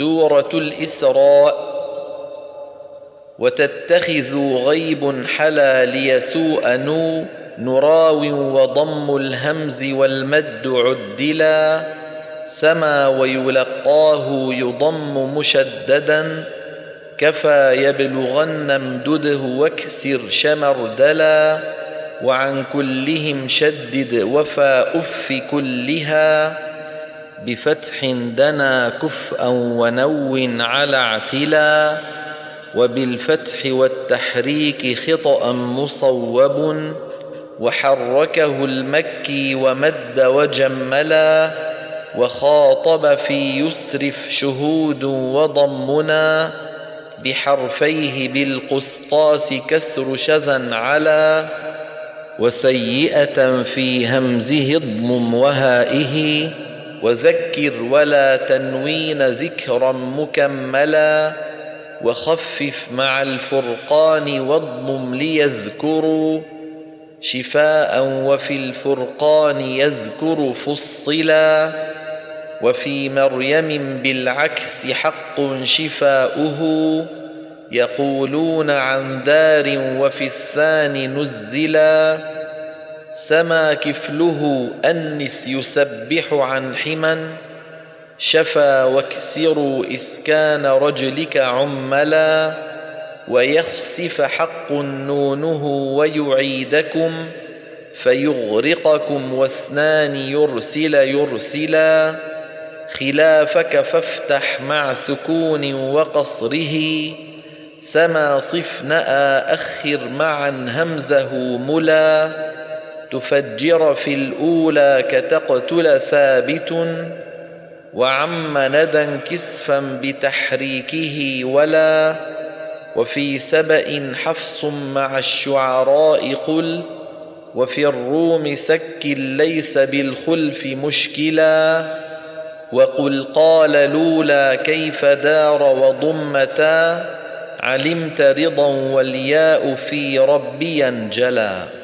سورة الإسراء وتتخذوا غيب حلا ليسوء نو نراو وضم الهمز والمد عدلا سما ويلقاه يضم مشددا كفى يبلغن امدده واكسر شمردلا وعن كلهم شدد وفى أف كلها بفتح دنا كفءا ونو على اعتلا وبالفتح والتحريك خطأ مصوب وحركه المكي ومد وجملا وخاطب في يسرف شهود وضمنا بحرفيه بالقسطاس كسر شذا على وسيئة في همزه اضمم وهائه. وذكر ولا تنوين ذكرا مكملا وخفف مع الفرقان واضمم ليذكروا شفاء وفي الفرقان يذكر فصلا وفي مريم بالعكس حق شفاؤه يقولون عن دار وفي الثاني نزلا سما كفله أنث يسبح عن حما شفا واكسروا إسكان رجلك عملا ويخسف حق نونه ويعيدكم فيغرقكم واثنان يرسل يرسلا خلافك فافتح مع سكون وقصره سما صف نأى أخر معا همزه ملا تفجر في الأولى كتقتل ثابت وعم ندى كسفا بتحريكه ولا وفي سبأ حفص مع الشعراء قل وفي الروم سك ليس بالخلف مشكلا وقل قال لولا كيف دار وضمتا علمت رضا والياء في ربي انجلا